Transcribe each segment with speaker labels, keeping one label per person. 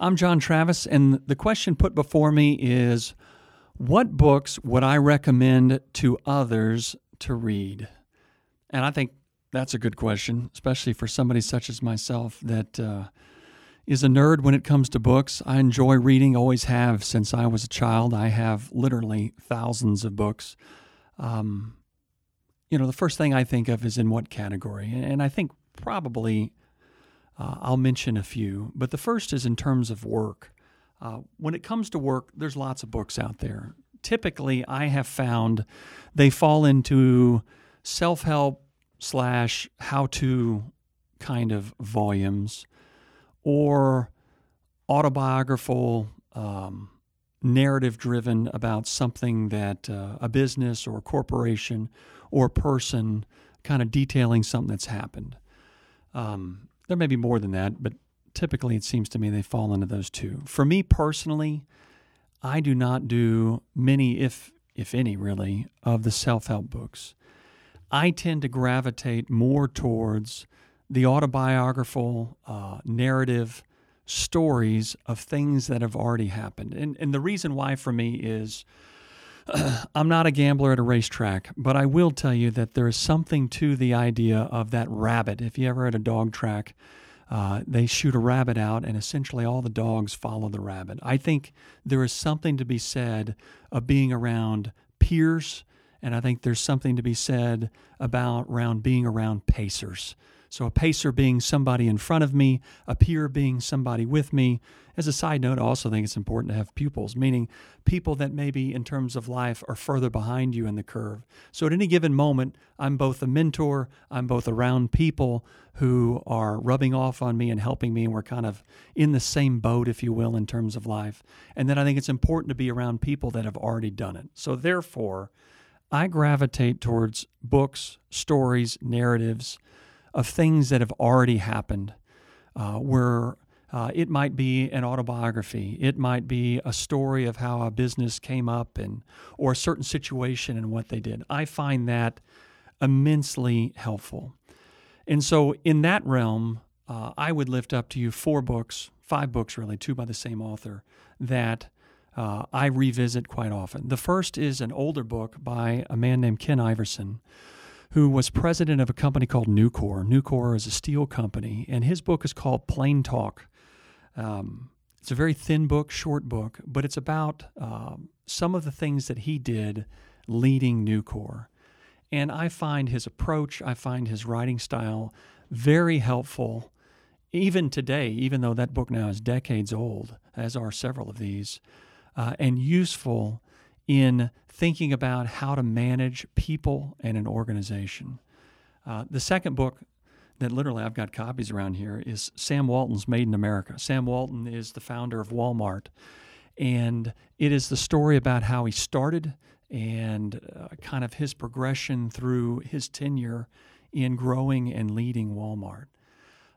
Speaker 1: I'm John Travis, and the question put before me is what books would I recommend to others to read? And I think that's a good question, especially for somebody such as myself that uh, is a nerd when it comes to books. I enjoy reading, always have since I was a child. I have literally thousands of books. Um, you know, the first thing I think of is in what category. And I think probably uh, I'll mention a few, but the first is in terms of work. Uh, when it comes to work, there's lots of books out there. Typically, I have found they fall into self help slash how to kind of volumes or autobiographical, um, narrative driven about something that uh, a business or a corporation or a person kind of detailing something that's happened. Um, there may be more than that, but typically it seems to me they fall into those two. For me personally, I do not do many, if if any, really, of the self help books. I tend to gravitate more towards the autobiographical uh, narrative stories of things that have already happened. And, and the reason why for me is I'm not a gambler at a racetrack, but I will tell you that there is something to the idea of that rabbit. If you ever at a dog track, uh, they shoot a rabbit out, and essentially all the dogs follow the rabbit. I think there is something to be said of being around peers, and I think there's something to be said about around being around pacers. So, a pacer being somebody in front of me, a peer being somebody with me. As a side note, I also think it's important to have pupils, meaning people that maybe in terms of life are further behind you in the curve. So, at any given moment, I'm both a mentor, I'm both around people who are rubbing off on me and helping me, and we're kind of in the same boat, if you will, in terms of life. And then I think it's important to be around people that have already done it. So, therefore, I gravitate towards books, stories, narratives of things that have already happened, uh, where uh, it might be an autobiography, it might be a story of how a business came up and or a certain situation and what they did. I find that immensely helpful. And so, in that realm, uh, I would lift up to you four books, five books really, two by the same author, that uh, I revisit quite often. The first is an older book by a man named Ken Iverson, who was president of a company called Nucor. Nucor is a steel company, and his book is called Plain Talk. Um, it's a very thin book, short book, but it's about um, some of the things that he did leading Nucor. And I find his approach, I find his writing style very helpful, even today, even though that book now is decades old, as are several of these, uh, and useful in thinking about how to manage people and an organization. Uh, the second book that literally I've got copies around here is Sam Walton's Made in America. Sam Walton is the founder of Walmart, and it is the story about how he started and uh, kind of his progression through his tenure in growing and leading Walmart.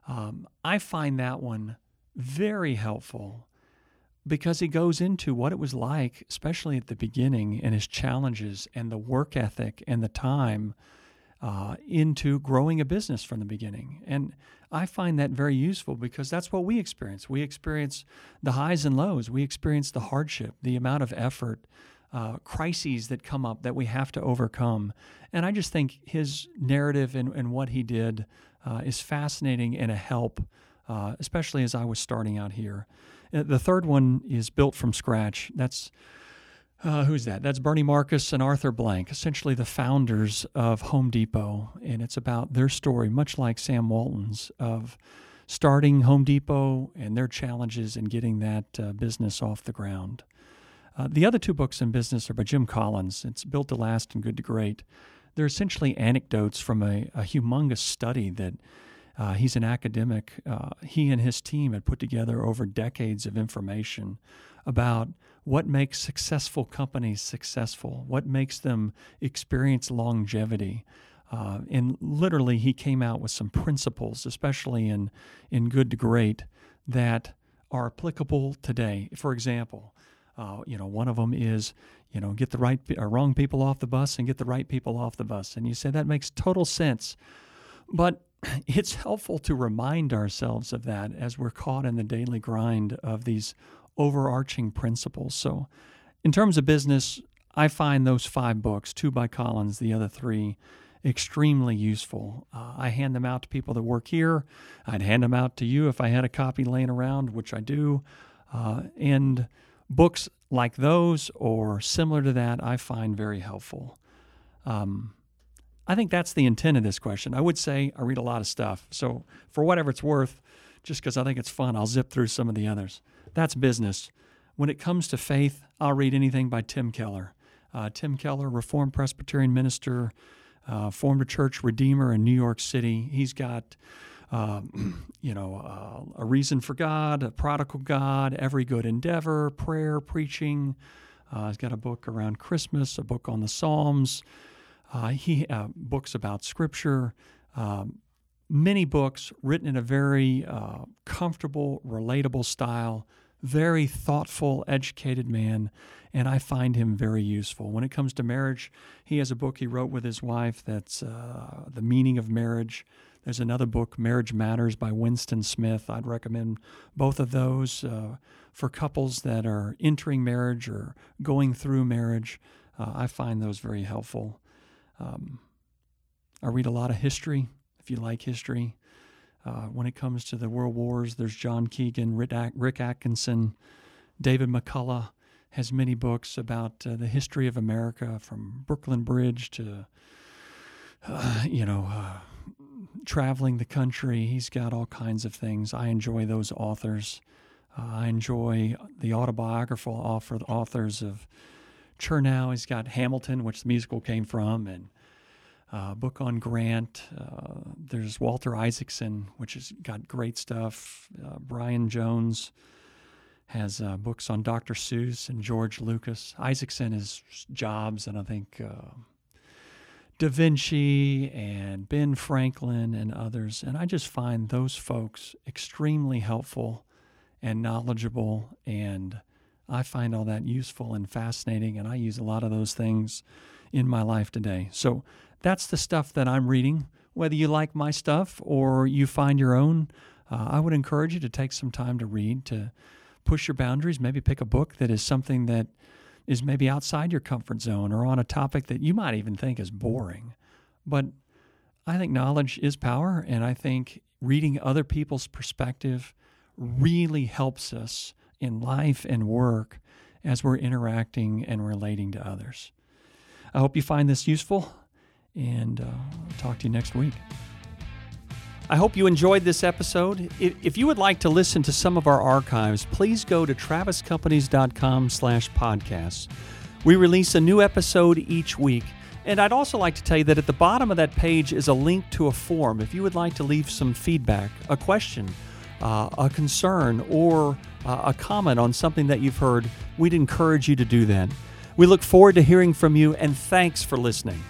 Speaker 1: Um, I find that one very helpful because he goes into what it was like, especially at the beginning, and his challenges and the work ethic and the time uh, into growing a business from the beginning. And I find that very useful because that's what we experience. We experience the highs and lows, we experience the hardship, the amount of effort. Uh, crises that come up that we have to overcome. And I just think his narrative and, and what he did uh, is fascinating and a help, uh, especially as I was starting out here. Uh, the third one is built from scratch. That's uh, who's that? That's Bernie Marcus and Arthur Blank, essentially the founders of Home Depot. And it's about their story, much like Sam Walton's, of starting Home Depot and their challenges in getting that uh, business off the ground. Uh, the other two books in business are by Jim Collins. It's Built to Last and Good to Great. They're essentially anecdotes from a, a humongous study that uh, he's an academic. Uh, he and his team had put together over decades of information about what makes successful companies successful, what makes them experience longevity. Uh, and literally, he came out with some principles, especially in, in good to great, that are applicable today. For example, uh, you know, one of them is, you know, get the right or wrong people off the bus and get the right people off the bus. And you say that makes total sense. But it's helpful to remind ourselves of that as we're caught in the daily grind of these overarching principles. So, in terms of business, I find those five books, two by Collins, the other three, extremely useful. Uh, I hand them out to people that work here. I'd hand them out to you if I had a copy laying around, which I do. Uh, and books like those or similar to that, I find very helpful. Um, I think that's the intent of this question. I would say I read a lot of stuff. So, for whatever it's worth, just because I think it's fun, I'll zip through some of the others. That's business. When it comes to faith, I'll read anything by Tim Keller. Uh, Tim Keller, Reformed Presbyterian minister, uh, formed a church, Redeemer, in New York City. He's got, uh, you know, uh, a reason for God, a prodigal God, every good endeavor, prayer, preaching. Uh, he's got a book around Christmas, a book on the Psalms. Uh, he uh, books about Scripture. Um, many books written in a very comfortable, relatable style very thoughtful, educated man, and I find him very useful. When it comes to marriage, he has a book he wrote with his wife that's uh, The Meaning of Marriage. There's another book, Marriage Matters by Winston Smith. I'd recommend both of those uh, for couples that are entering marriage or going through marriage. Uh, I find those very helpful. Um, I read a lot of history if you like history. Uh, when it comes to the world wars, there's John Keegan, Rick Atkinson, David McCullough has many books about uh, the history of America from Brooklyn Bridge to, uh, you know, uh, traveling the country. He's got all kinds of things. I enjoy those authors. Uh, I enjoy the autobiographical author, authors of Chernow. He's got Hamilton, which the musical came from, and uh, book on Grant. Uh, there's Walter Isaacson, which has got great stuff. Uh, Brian Jones has uh, books on Dr. Seuss and George Lucas. Isaacson is Jobs, and I think uh, Da Vinci and Ben Franklin and others. And I just find those folks extremely helpful and knowledgeable, and I find all that useful and fascinating. And I use a lot of those things in my life today. So that's the stuff that I'm reading. Whether you like my stuff or you find your own, uh, I would encourage you to take some time to read, to push your boundaries, maybe pick a book that is something that is maybe outside your comfort zone or on a topic that you might even think is boring. But I think knowledge is power, and I think reading other people's perspective really helps us in life and work as we're interacting and relating to others. I hope you find this useful and uh, talk to you next week. I hope you enjoyed this episode. If you would like to listen to some of our archives, please go to traviscompanies.com slash podcasts. We release a new episode each week. And I'd also like to tell you that at the bottom of that page is a link to a form. If you would like to leave some feedback, a question, uh, a concern, or uh, a comment on something that you've heard, we'd encourage you to do that. We look forward to hearing from you, and thanks for listening.